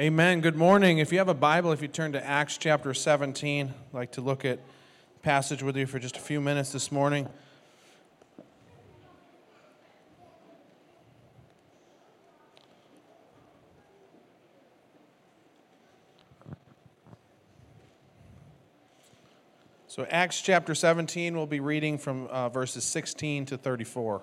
Amen. Good morning. If you have a Bible, if you turn to Acts chapter 17, I'd like to look at passage with you for just a few minutes this morning. So, Acts chapter 17, we'll be reading from uh, verses 16 to 34.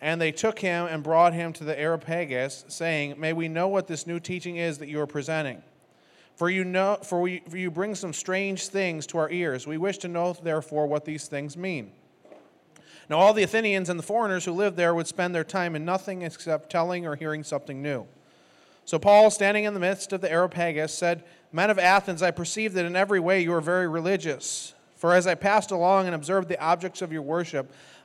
And they took him and brought him to the Areopagus, saying, May we know what this new teaching is that you are presenting. For you, know, for, we, for you bring some strange things to our ears. We wish to know, therefore, what these things mean. Now, all the Athenians and the foreigners who lived there would spend their time in nothing except telling or hearing something new. So, Paul, standing in the midst of the Areopagus, said, Men of Athens, I perceive that in every way you are very religious. For as I passed along and observed the objects of your worship,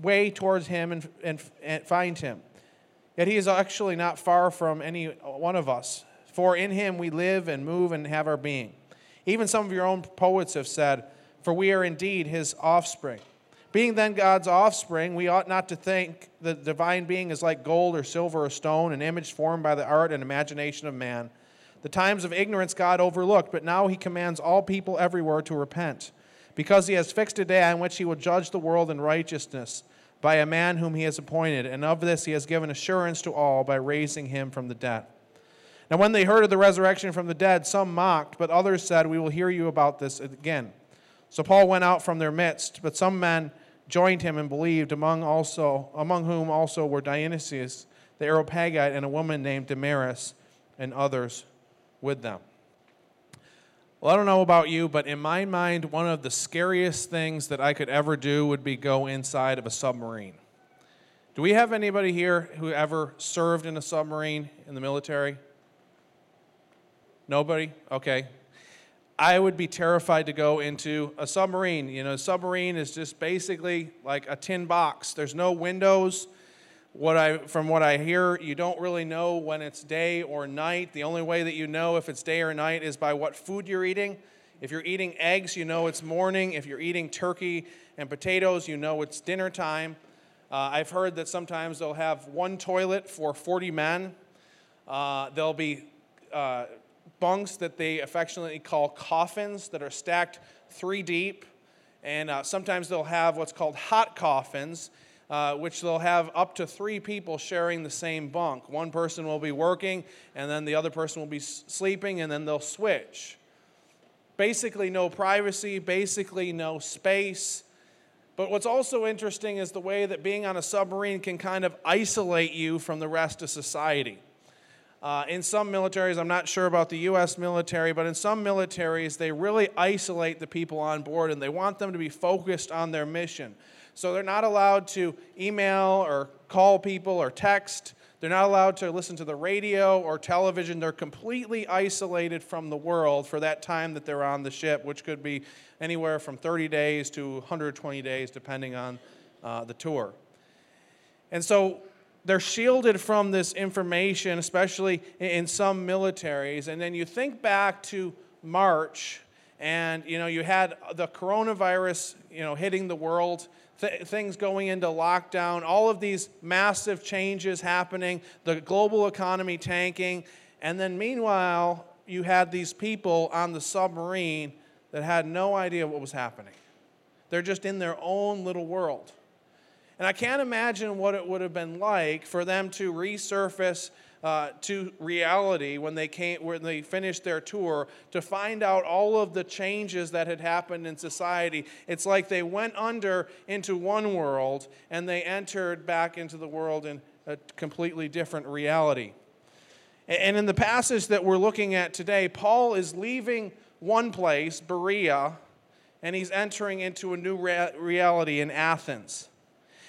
way towards him and, and, and find him. Yet he is actually not far from any one of us, for in him we live and move and have our being. Even some of your own poets have said, For we are indeed his offspring. Being then God's offspring, we ought not to think the divine being is like gold or silver or stone, an image formed by the art and imagination of man. The times of ignorance God overlooked, but now he commands all people everywhere to repent because he has fixed a day on which he will judge the world in righteousness by a man whom he has appointed, and of this he has given assurance to all by raising him from the dead. Now, when they heard of the resurrection from the dead, some mocked, but others said, We will hear you about this again. So Paul went out from their midst, but some men joined him and believed, among, also, among whom also were Dionysius the Areopagite and a woman named Damaris, and others with them. Well, I don't know about you, but in my mind, one of the scariest things that I could ever do would be go inside of a submarine. Do we have anybody here who ever served in a submarine in the military? Nobody? Okay. I would be terrified to go into a submarine. You know, a submarine is just basically like a tin box. There's no windows, what I, from what I hear, you don't really know when it's day or night. The only way that you know if it's day or night is by what food you're eating. If you're eating eggs, you know it's morning. If you're eating turkey and potatoes, you know it's dinner time. Uh, I've heard that sometimes they'll have one toilet for 40 men. Uh, there'll be uh, bunks that they affectionately call coffins that are stacked three deep. And uh, sometimes they'll have what's called hot coffins uh, which they'll have up to three people sharing the same bunk. One person will be working, and then the other person will be sleeping, and then they'll switch. Basically, no privacy, basically, no space. But what's also interesting is the way that being on a submarine can kind of isolate you from the rest of society. Uh, in some militaries, I'm not sure about the US military, but in some militaries, they really isolate the people on board and they want them to be focused on their mission. So they're not allowed to email or call people or text. They're not allowed to listen to the radio or television. They're completely isolated from the world for that time that they're on the ship, which could be anywhere from 30 days to 120 days, depending on uh, the tour. And so they're shielded from this information, especially in some militaries. And then you think back to March, and you know you had the coronavirus, you know, hitting the world th- things going into lockdown, all of these massive changes happening, the global economy tanking, and then meanwhile, you had these people on the submarine that had no idea what was happening. They're just in their own little world. And I can't imagine what it would have been like for them to resurface uh, to reality when they came when they finished their tour to find out all of the changes that had happened in society. It's like they went under into one world and they entered back into the world in a completely different reality. And in the passage that we're looking at today, Paul is leaving one place, Berea, and he's entering into a new reality in Athens.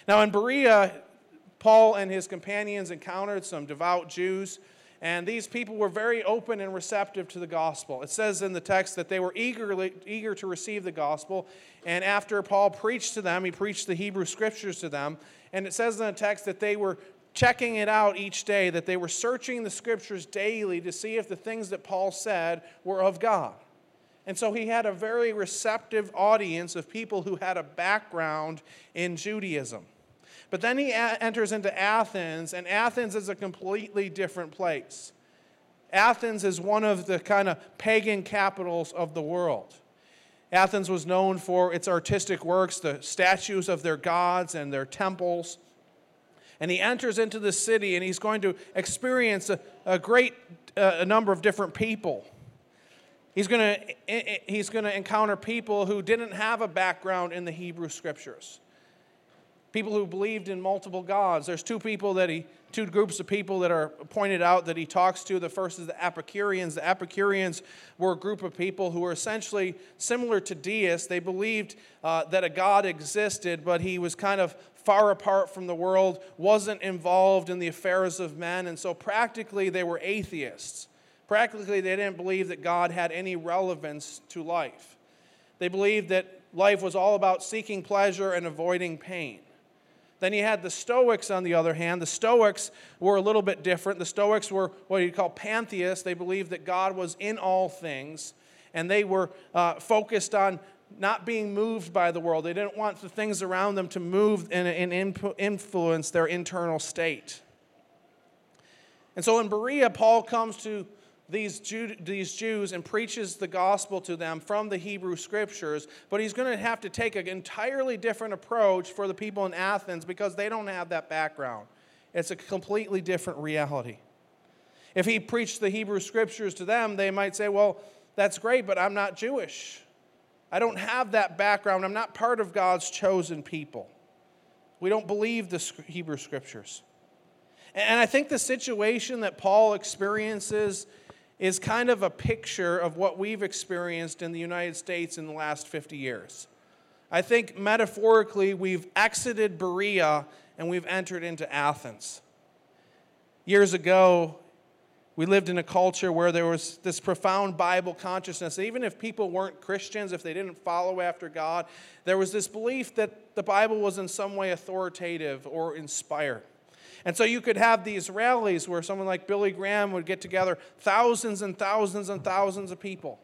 Now, in Berea, Paul and his companions encountered some devout Jews, and these people were very open and receptive to the gospel. It says in the text that they were eagerly, eager to receive the gospel, and after Paul preached to them, he preached the Hebrew scriptures to them, and it says in the text that they were checking it out each day, that they were searching the scriptures daily to see if the things that Paul said were of God. And so he had a very receptive audience of people who had a background in Judaism. But then he a- enters into Athens, and Athens is a completely different place. Athens is one of the kind of pagan capitals of the world. Athens was known for its artistic works, the statues of their gods and their temples. And he enters into the city and he's going to experience a, a great uh, a number of different people. He's going to he's going to encounter people who didn't have a background in the Hebrew scriptures people who believed in multiple gods. There's two people that he, two groups of people that are pointed out that he talks to. The first is the Epicureans. The Epicureans were a group of people who were essentially similar to deists. They believed uh, that a God existed, but he was kind of far apart from the world, wasn't involved in the affairs of men, and so practically they were atheists. Practically, they didn't believe that God had any relevance to life. They believed that life was all about seeking pleasure and avoiding pain. Then you had the Stoics, on the other hand. The Stoics were a little bit different. The Stoics were what you call pantheists. They believed that God was in all things, and they were uh, focused on not being moved by the world. They didn't want the things around them to move and, and influence their internal state. And so in Berea, Paul comes to these, Jew, these Jews and preaches the gospel to them from the Hebrew scriptures, but he's going to have to take an entirely different approach for the people in Athens because they don't have that background. It's a completely different reality. If he preached the Hebrew scriptures to them, they might say, Well, that's great, but I'm not Jewish. I don't have that background. I'm not part of God's chosen people. We don't believe the Hebrew scriptures. And I think the situation that Paul experiences is kind of a picture of what we've experienced in the United States in the last 50 years. I think metaphorically, we've exited Berea and we've entered into Athens. Years ago, we lived in a culture where there was this profound Bible consciousness. Even if people weren't Christians, if they didn't follow after God, there was this belief that the Bible was in some way authoritative or inspired. And so you could have these rallies where someone like Billy Graham would get together thousands and thousands and thousands of people.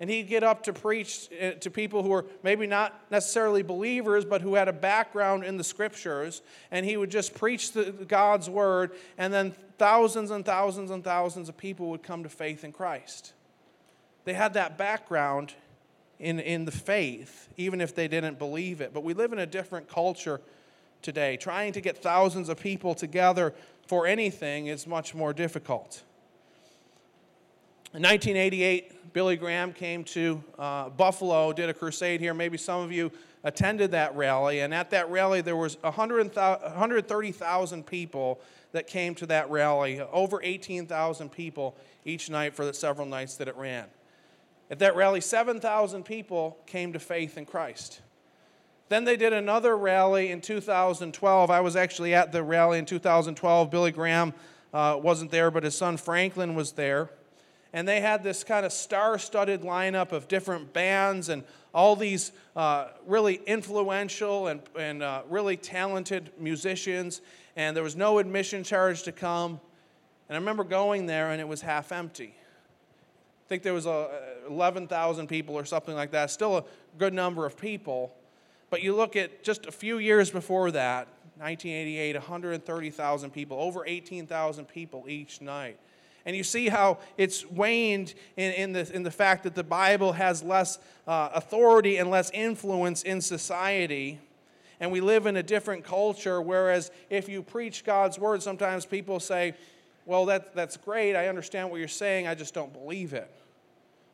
And he'd get up to preach eh, to people who were maybe not necessarily believers, but who had a background in the scriptures. And he would just preach the, God's word, and then thousands and thousands and thousands of people would come to faith in Christ. They had that background in, in the faith, even if they didn't believe it. But we live in a different culture today. Trying to get thousands of people together for anything is much more difficult. In 1988, Billy Graham came to uh, Buffalo, did a crusade here. Maybe some of you attended that rally, and at that rally there was 130,000 people that came to that rally, over 18,000 people each night for the several nights that it ran. At that rally, 7,000 people came to faith in Christ. Then they did another rally in 2012. I was actually at the rally in 2012. Billy Graham uh, wasn't there, but his son Franklin was there. And they had this kind of star studded lineup of different bands and all these uh, really influential and, and uh, really talented musicians. And there was no admission charge to come. And I remember going there, and it was half empty. I think there was uh, 11,000 people or something like that, still a good number of people. But you look at just a few years before that, 1988, 130,000 people, over 18,000 people each night. And you see how it's waned in, in, the, in the fact that the Bible has less uh, authority and less influence in society. And we live in a different culture, whereas if you preach God's word, sometimes people say, well, that, that's great. I understand what you're saying. I just don't believe it.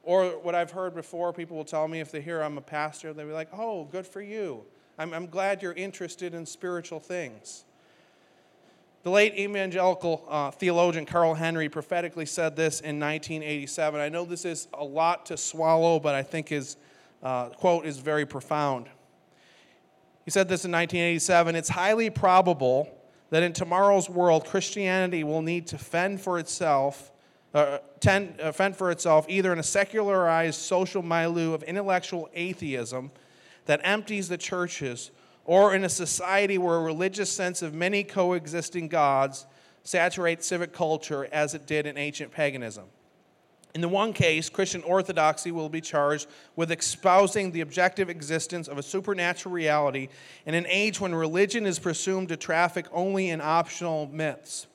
Or what I've heard before, people will tell me if they hear I'm a pastor, they'll be like, oh, good for you. I'm, I'm glad you're interested in spiritual things. The late evangelical uh, theologian Carl Henry prophetically said this in 1987. I know this is a lot to swallow, but I think his uh, quote is very profound. He said this in 1987 It's highly probable that in tomorrow's world, Christianity will need to fend for itself. Uh, tend, uh, fend for itself either in a secularized social milieu of intellectual atheism that empties the churches or in a society where a religious sense of many coexisting gods saturates civic culture as it did in ancient paganism. In the one case, Christian orthodoxy will be charged with espousing the objective existence of a supernatural reality in an age when religion is presumed to traffic only in optional myths.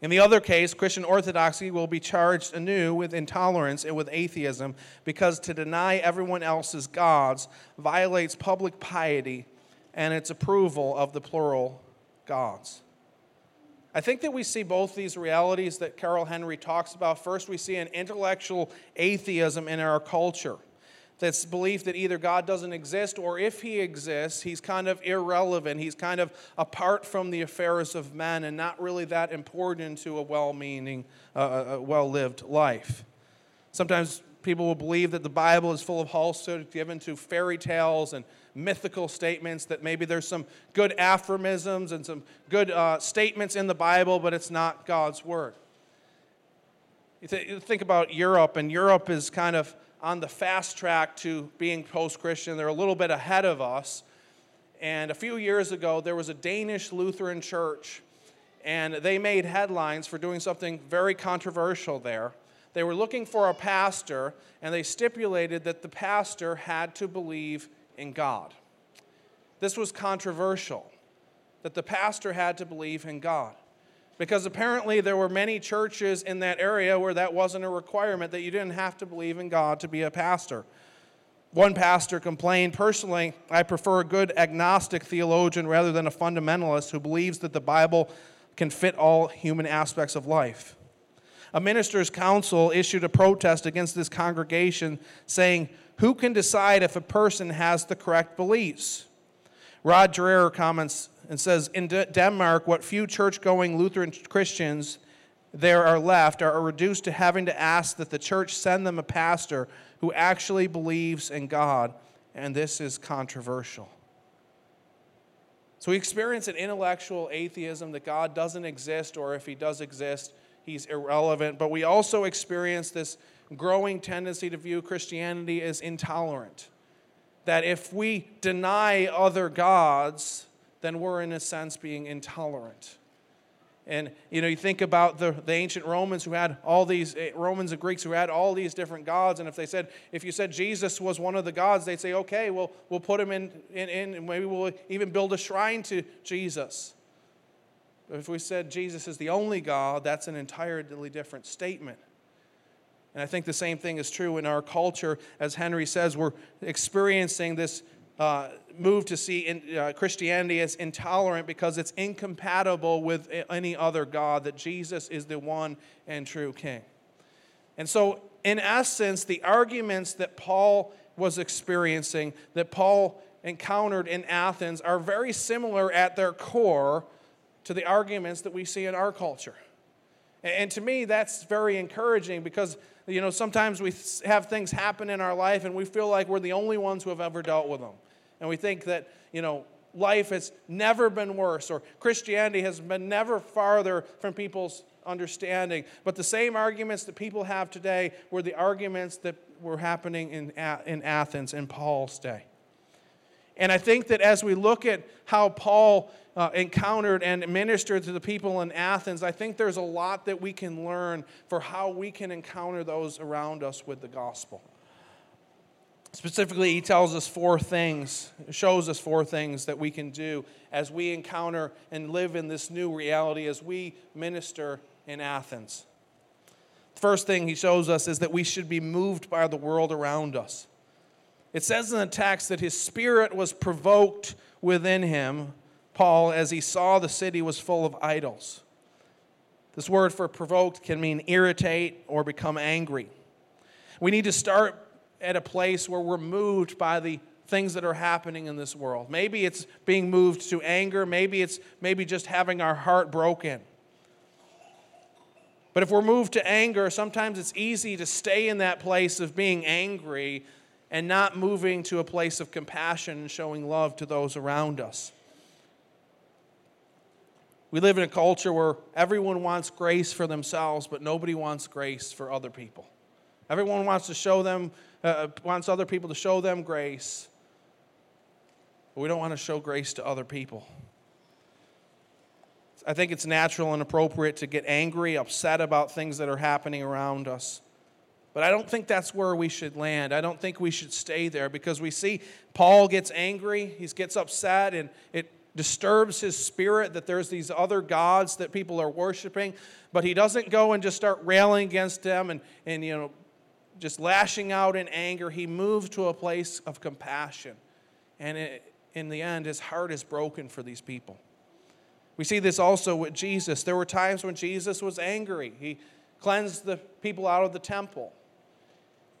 In the other case, Christian orthodoxy will be charged anew with intolerance and with atheism because to deny everyone else's gods violates public piety and its approval of the plural gods. I think that we see both these realities that Carol Henry talks about. First, we see an intellectual atheism in our culture. That's belief that either God doesn't exist or if he exists, he's kind of irrelevant. He's kind of apart from the affairs of men and not really that important to a well meaning, uh, well lived life. Sometimes people will believe that the Bible is full of falsehood given to fairy tales and mythical statements, that maybe there's some good aphorisms and some good uh, statements in the Bible, but it's not God's Word. You, th- you think about Europe, and Europe is kind of on the fast track to being post Christian. They're a little bit ahead of us. And a few years ago, there was a Danish Lutheran church, and they made headlines for doing something very controversial there. They were looking for a pastor, and they stipulated that the pastor had to believe in God. This was controversial, that the pastor had to believe in God. Because apparently there were many churches in that area where that wasn't a requirement, that you didn't have to believe in God to be a pastor. One pastor complained, personally, I prefer a good agnostic theologian rather than a fundamentalist who believes that the Bible can fit all human aspects of life. A minister's council issued a protest against this congregation saying, who can decide if a person has the correct beliefs? Rod Dreher comments and says In D- Denmark, what few church going Lutheran Christians there are left are reduced to having to ask that the church send them a pastor who actually believes in God, and this is controversial. So we experience an intellectual atheism that God doesn't exist, or if he does exist, he's irrelevant. But we also experience this growing tendency to view Christianity as intolerant. That if we deny other gods, then we're in a sense being intolerant. And you know, you think about the, the ancient Romans who had all these eh, Romans and Greeks who had all these different gods, and if they said, if you said Jesus was one of the gods, they'd say, okay, well, we'll put him in, in, in and maybe we'll even build a shrine to Jesus. But if we said Jesus is the only God, that's an entirely different statement. And I think the same thing is true in our culture. As Henry says, we're experiencing this uh, move to see in, uh, Christianity as intolerant because it's incompatible with any other God, that Jesus is the one and true King. And so, in essence, the arguments that Paul was experiencing, that Paul encountered in Athens, are very similar at their core to the arguments that we see in our culture. And to me, that's very encouraging because you know, sometimes we have things happen in our life and we feel like we're the only ones who have ever dealt with them. And we think that, you know, life has never been worse or Christianity has been never farther from people's understanding. But the same arguments that people have today were the arguments that were happening in, in Athens in Paul's day. And I think that as we look at how Paul uh, encountered and ministered to the people in Athens, I think there's a lot that we can learn for how we can encounter those around us with the gospel. Specifically, he tells us four things, shows us four things that we can do as we encounter and live in this new reality as we minister in Athens. The first thing he shows us is that we should be moved by the world around us. It says in the text that his spirit was provoked within him Paul as he saw the city was full of idols. This word for provoked can mean irritate or become angry. We need to start at a place where we're moved by the things that are happening in this world. Maybe it's being moved to anger, maybe it's maybe just having our heart broken. But if we're moved to anger, sometimes it's easy to stay in that place of being angry and not moving to a place of compassion and showing love to those around us. We live in a culture where everyone wants grace for themselves, but nobody wants grace for other people. Everyone wants to show them, uh, wants other people to show them grace, but we don't want to show grace to other people. I think it's natural and appropriate to get angry, upset about things that are happening around us. But I don't think that's where we should land. I don't think we should stay there because we see Paul gets angry, he gets upset, and it disturbs his spirit that there's these other gods that people are worshiping. But he doesn't go and just start railing against them and, and you know, just lashing out in anger. He moves to a place of compassion. And it, in the end, his heart is broken for these people. We see this also with Jesus. There were times when Jesus was angry. He cleansed the people out of the temple.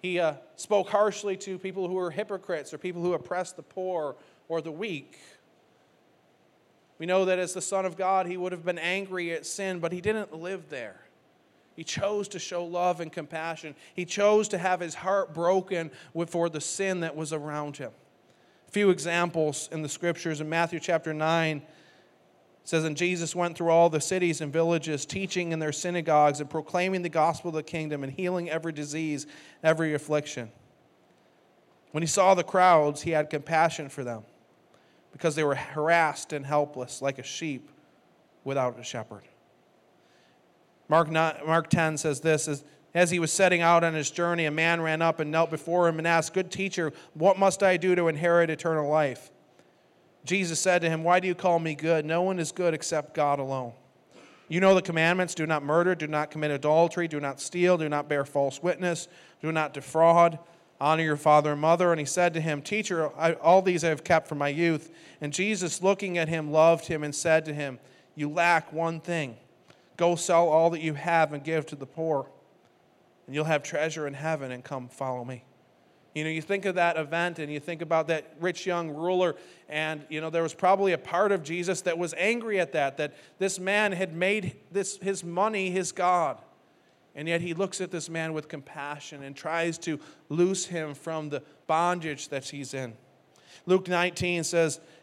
He uh, spoke harshly to people who were hypocrites or people who oppressed the poor or the weak. We know that as the Son of God, he would have been angry at sin, but he didn't live there. He chose to show love and compassion. He chose to have his heart broken for the sin that was around him. A few examples in the scriptures in Matthew chapter 9 says, And Jesus went through all the cities and villages, teaching in their synagogues and proclaiming the gospel of the kingdom and healing every disease, every affliction. When he saw the crowds, he had compassion for them because they were harassed and helpless like a sheep without a shepherd. Mark, Mark 10 says this as, he was setting out on his journey, a man ran up and knelt before him and asked, Good teacher, what must I do to inherit eternal life? Jesus said to him, Why do you call me good? No one is good except God alone. You know the commandments do not murder, do not commit adultery, do not steal, do not bear false witness, do not defraud, honor your father and mother. And he said to him, Teacher, I, all these I have kept from my youth. And Jesus, looking at him, loved him and said to him, You lack one thing. Go sell all that you have and give to the poor, and you'll have treasure in heaven, and come follow me. You know, you think of that event and you think about that rich young ruler, and, you know, there was probably a part of Jesus that was angry at that, that this man had made this, his money his God. And yet he looks at this man with compassion and tries to loose him from the bondage that he's in. Luke 19 says,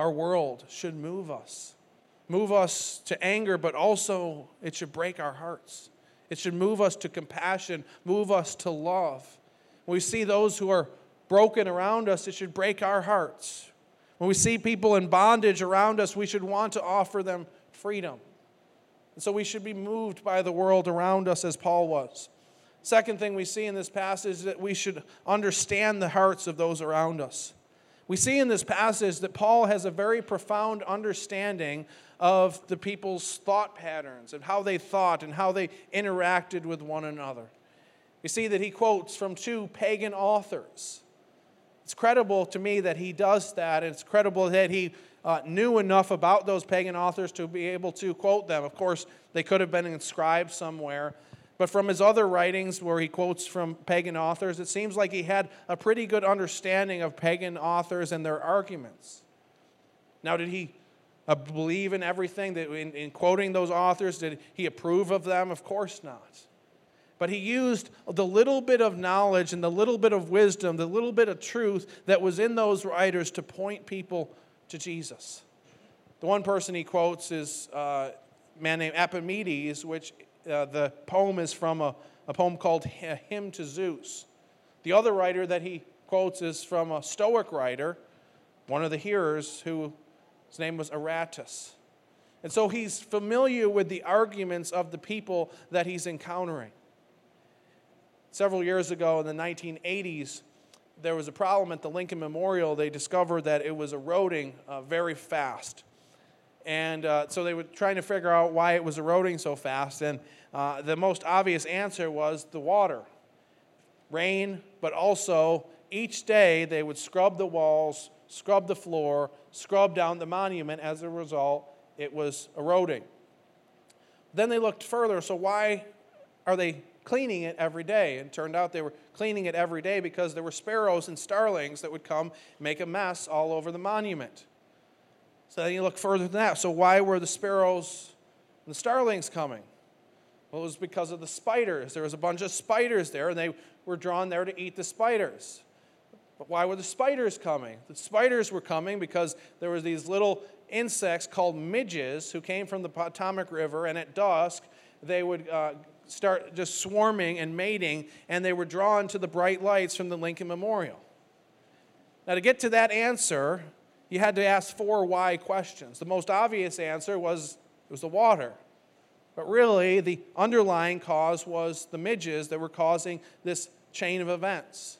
our world should move us. Move us to anger, but also it should break our hearts. It should move us to compassion, move us to love. When we see those who are broken around us, it should break our hearts. When we see people in bondage around us, we should want to offer them freedom. And so we should be moved by the world around us as Paul was. Second thing we see in this passage is that we should understand the hearts of those around us. We see in this passage that Paul has a very profound understanding of the people's thought patterns and how they thought and how they interacted with one another. We see that he quotes from two pagan authors it's credible to me that he does that. It's credible that he uh, knew enough about those pagan authors to be able to quote them. Of course, they could have been inscribed somewhere. But from his other writings, where he quotes from pagan authors, it seems like he had a pretty good understanding of pagan authors and their arguments. Now, did he uh, believe in everything that in, in quoting those authors? Did he approve of them? Of course not. But he used the little bit of knowledge and the little bit of wisdom, the little bit of truth that was in those writers to point people to Jesus. The one person he quotes is uh, a man named Epimenides, which uh, the poem is from a, a poem called Hymn to Zeus. The other writer that he quotes is from a Stoic writer, one of the hearers, whose name was Aratus. And so he's familiar with the arguments of the people that he's encountering. Several years ago in the 1980s, there was a problem at the Lincoln Memorial. They discovered that it was eroding uh, very fast. And uh, so they were trying to figure out why it was eroding so fast. And uh, the most obvious answer was the water rain, but also each day they would scrub the walls, scrub the floor, scrub down the monument. As a result, it was eroding. Then they looked further. So, why are they cleaning it every day? And turned out they were cleaning it every day because there were sparrows and starlings that would come make a mess all over the monument. So then you look further than that. So, why were the sparrows and the starlings coming? Well, it was because of the spiders. There was a bunch of spiders there, and they were drawn there to eat the spiders. But why were the spiders coming? The spiders were coming because there were these little insects called midges who came from the Potomac River, and at dusk they would uh, start just swarming and mating, and they were drawn to the bright lights from the Lincoln Memorial. Now, to get to that answer, you had to ask four why questions. The most obvious answer was it was the water. But really, the underlying cause was the midges that were causing this chain of events.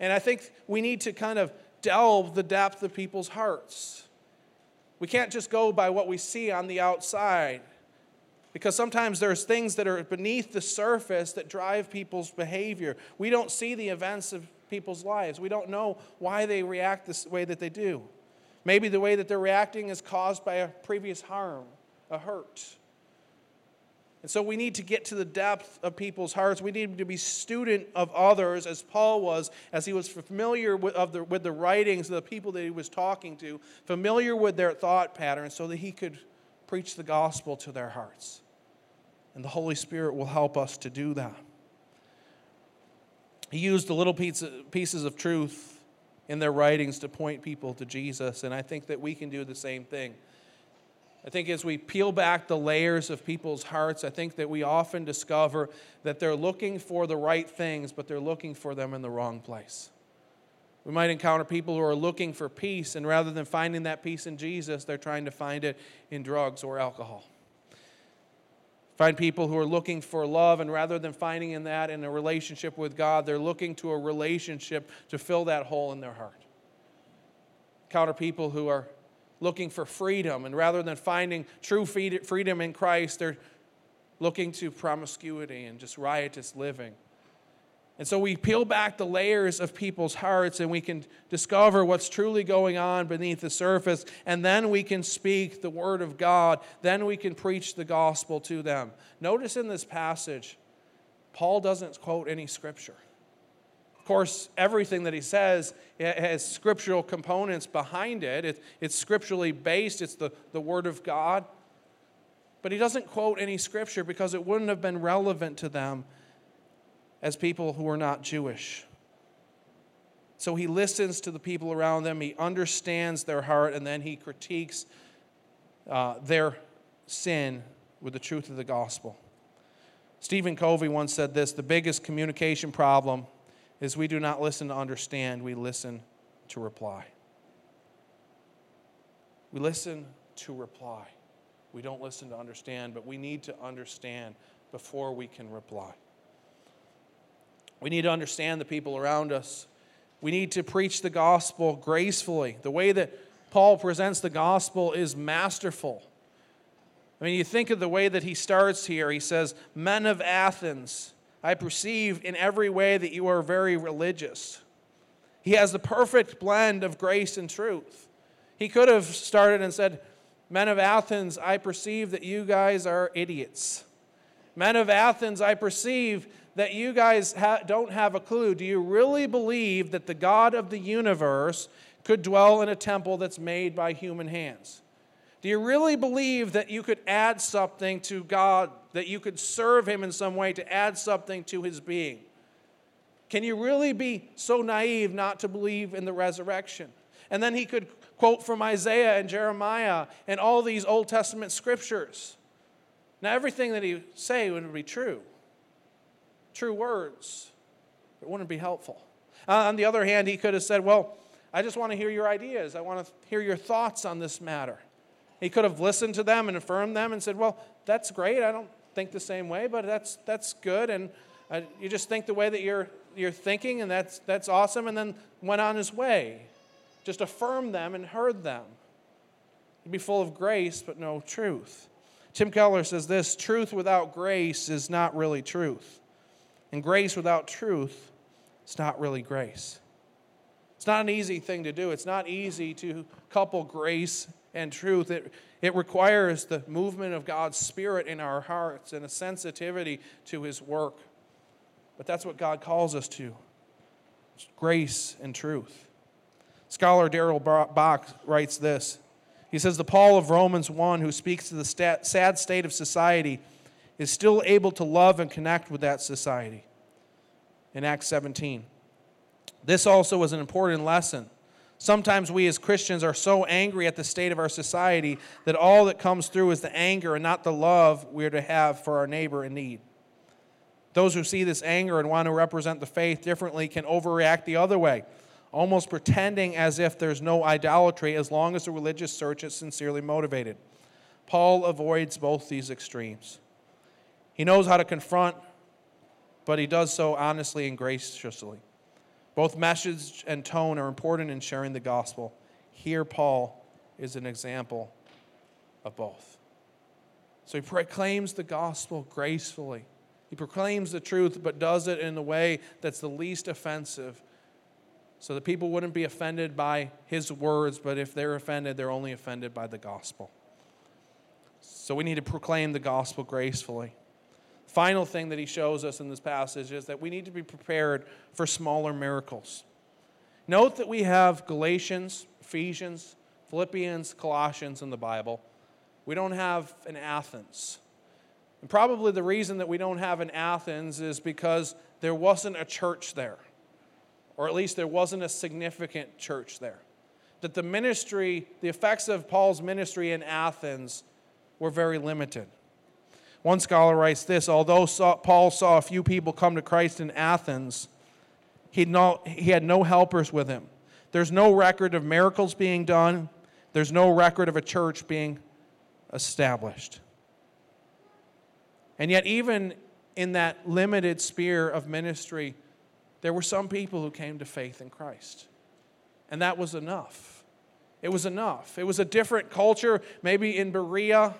And I think we need to kind of delve the depth of people's hearts. We can't just go by what we see on the outside. Because sometimes there's things that are beneath the surface that drive people's behavior. We don't see the events of people's lives. We don't know why they react this way that they do. Maybe the way that they're reacting is caused by a previous harm, a hurt. And so we need to get to the depth of people's hearts. We need to be student of others, as Paul was, as he was familiar with, of the, with the writings of the people that he was talking to, familiar with their thought patterns, so that he could preach the gospel to their hearts. And the Holy Spirit will help us to do that. He used the little pieces of truth in their writings to point people to Jesus, and I think that we can do the same thing. I think as we peel back the layers of people's hearts, I think that we often discover that they're looking for the right things, but they're looking for them in the wrong place. We might encounter people who are looking for peace, and rather than finding that peace in Jesus, they're trying to find it in drugs or alcohol. Find people who are looking for love, and rather than finding in that in a relationship with God, they're looking to a relationship to fill that hole in their heart. Encounter people who are looking for freedom, and rather than finding true freedom in Christ, they're looking to promiscuity and just riotous living. And so we peel back the layers of people's hearts and we can discover what's truly going on beneath the surface. And then we can speak the word of God. Then we can preach the gospel to them. Notice in this passage, Paul doesn't quote any scripture. Of course, everything that he says has scriptural components behind it. it's scripturally based, it's the, the Word of God. But he doesn't quote any scripture because it wouldn't have been relevant to them as people who are not Jewish. So he listens to the people around them, he understands their heart, and then he critiques uh, their sin with the truth of the gospel. Stephen Covey once said this the biggest communication problem is we do not listen to understand, we listen to reply. We listen to reply. We don't listen to understand, but we need to understand before we can reply. We need to understand the people around us. We need to preach the gospel gracefully. The way that Paul presents the gospel is masterful. I mean, you think of the way that he starts here. He says, Men of Athens, I perceive in every way that you are very religious. He has the perfect blend of grace and truth. He could have started and said, Men of Athens, I perceive that you guys are idiots. Men of Athens, I perceive that you guys ha- don't have a clue. Do you really believe that the God of the universe could dwell in a temple that's made by human hands? Do you really believe that you could add something to God, that you could serve Him in some way to add something to His being? Can you really be so naive not to believe in the resurrection? And then he could quote from Isaiah and Jeremiah and all these Old Testament scriptures. Now, everything that he say would be true, true words. It wouldn't be helpful. Uh, on the other hand, he could have said, Well, I just want to hear your ideas. I want to hear your thoughts on this matter. He could have listened to them and affirmed them and said, Well, that's great. I don't think the same way, but that's, that's good. And uh, you just think the way that you're, you're thinking, and that's, that's awesome. And then went on his way. Just affirmed them and heard them. He'd be full of grace, but no truth. Tim Keller says this truth without grace is not really truth. And grace without truth is not really grace. It's not an easy thing to do. It's not easy to couple grace and truth. It, it requires the movement of God's Spirit in our hearts and a sensitivity to His work. But that's what God calls us to grace and truth. Scholar Darrell Bock writes this. He says, The Paul of Romans 1, who speaks to the sad state of society, is still able to love and connect with that society. In Acts 17. This also was an important lesson Sometimes we as Christians are so angry at the state of our society that all that comes through is the anger and not the love we are to have for our neighbor in need. Those who see this anger and want to represent the faith differently can overreact the other way, almost pretending as if there's no idolatry as long as the religious search is sincerely motivated. Paul avoids both these extremes. He knows how to confront, but he does so honestly and graciously. Both message and tone are important in sharing the gospel. Here, Paul is an example of both. So he proclaims the gospel gracefully. He proclaims the truth, but does it in a way that's the least offensive so that people wouldn't be offended by his words, but if they're offended, they're only offended by the gospel. So we need to proclaim the gospel gracefully final thing that he shows us in this passage is that we need to be prepared for smaller miracles. Note that we have Galatians, Ephesians, Philippians, Colossians in the Bible. We don't have an Athens. And probably the reason that we don't have an Athens is because there wasn't a church there, or at least there wasn't a significant church there. That the ministry, the effects of Paul's ministry in Athens were very limited. One scholar writes this Although Paul saw a few people come to Christ in Athens, he had no helpers with him. There's no record of miracles being done, there's no record of a church being established. And yet, even in that limited sphere of ministry, there were some people who came to faith in Christ. And that was enough. It was enough. It was a different culture, maybe in Berea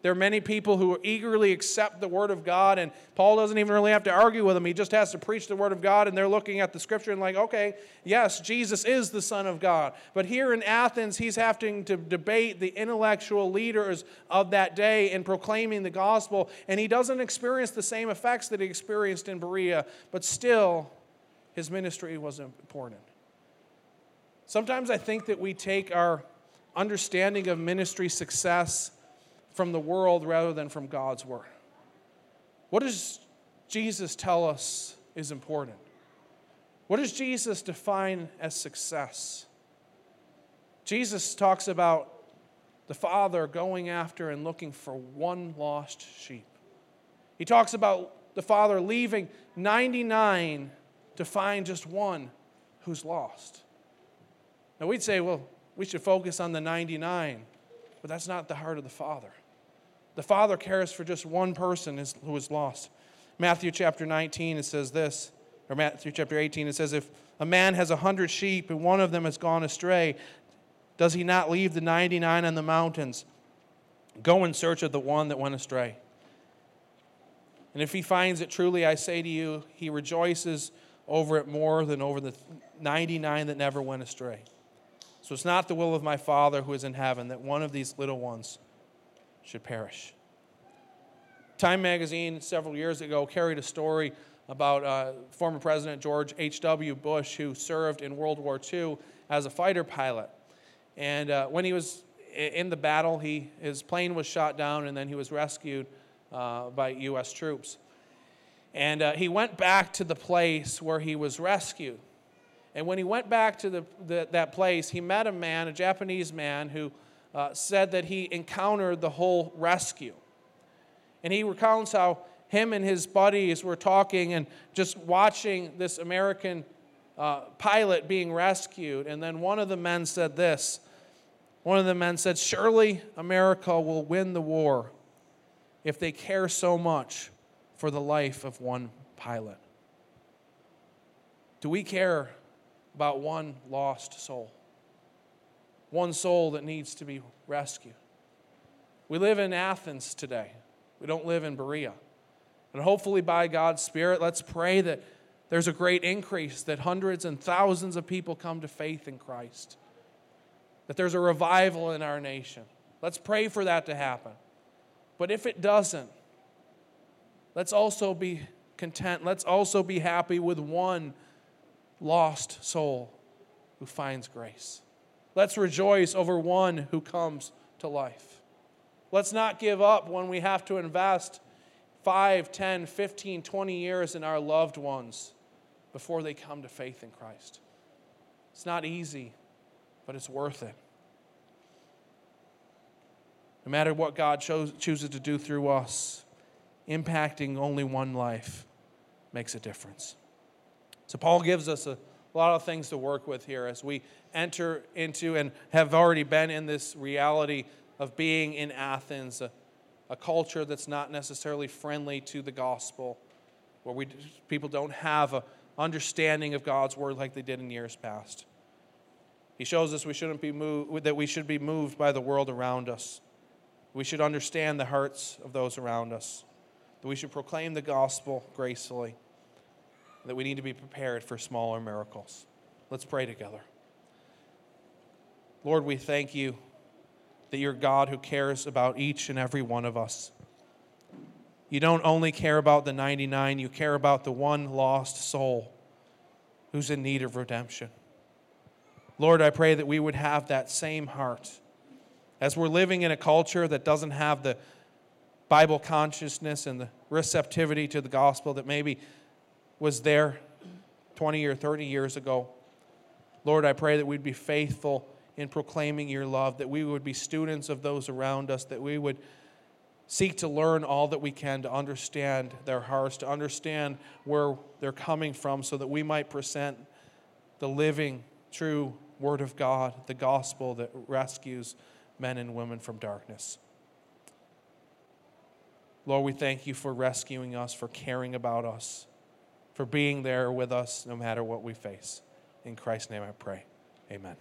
there are many people who eagerly accept the Word of God, and Paul doesn't even really have to argue with them. He just has to preach the Word of God, and they're looking at the Scripture and, like, okay, yes, Jesus is the Son of God. But here in Athens, he's having to debate the intellectual leaders of that day in proclaiming the gospel, and he doesn't experience the same effects that he experienced in Berea, but still, his ministry was important. Sometimes I think that we take our understanding of ministry success from the world rather than from God's word. What does Jesus tell us is important? What does Jesus define as success? Jesus talks about the Father going after and looking for one lost sheep. He talks about the Father leaving 99 to find just one who's lost. Now we'd say, well, we should focus on the 99, but that's not the heart of the Father. The Father cares for just one person who is lost. Matthew chapter 19, it says this, or Matthew chapter 18, it says, If a man has a hundred sheep and one of them has gone astray, does he not leave the 99 on the mountains? Go in search of the one that went astray. And if he finds it, truly I say to you, he rejoices over it more than over the 99 that never went astray. So it's not the will of my Father who is in heaven that one of these little ones should perish. Time magazine several years ago carried a story about uh, former President George H.W. Bush, who served in World War II as a fighter pilot. And uh, when he was in the battle, he, his plane was shot down and then he was rescued uh, by U.S. troops. And uh, he went back to the place where he was rescued. And when he went back to the, the, that place, he met a man, a Japanese man, who uh, said that he encountered the whole rescue. And he recounts how him and his buddies were talking and just watching this American uh, pilot being rescued. And then one of the men said this One of the men said, Surely America will win the war if they care so much for the life of one pilot. Do we care about one lost soul? One soul that needs to be rescued. We live in Athens today. We don't live in Berea. And hopefully, by God's Spirit, let's pray that there's a great increase, that hundreds and thousands of people come to faith in Christ, that there's a revival in our nation. Let's pray for that to happen. But if it doesn't, let's also be content. Let's also be happy with one lost soul who finds grace. Let's rejoice over one who comes to life. Let's not give up when we have to invest 5, 10, 15, 20 years in our loved ones before they come to faith in Christ. It's not easy, but it's worth it. No matter what God chooses to do through us, impacting only one life makes a difference. So, Paul gives us a lot of things to work with here as we enter into and have already been in this reality of being in Athens, a, a culture that's not necessarily friendly to the gospel, where we, people don't have a understanding of God's word like they did in years past. He shows us we shouldn't be moved, that we should be moved by the world around us. We should understand the hearts of those around us. That we should proclaim the gospel gracefully. That we need to be prepared for smaller miracles. Let's pray together. Lord, we thank you that you're God who cares about each and every one of us. You don't only care about the 99, you care about the one lost soul who's in need of redemption. Lord, I pray that we would have that same heart. As we're living in a culture that doesn't have the Bible consciousness and the receptivity to the gospel that maybe was there 20 or 30 years ago, Lord, I pray that we'd be faithful in proclaiming your love, that we would be students of those around us, that we would seek to learn all that we can to understand their hearts, to understand where they're coming from, so that we might present the living, true Word of God, the gospel that rescues men and women from darkness. Lord, we thank you for rescuing us, for caring about us, for being there with us no matter what we face. In Christ's name I pray. Amen.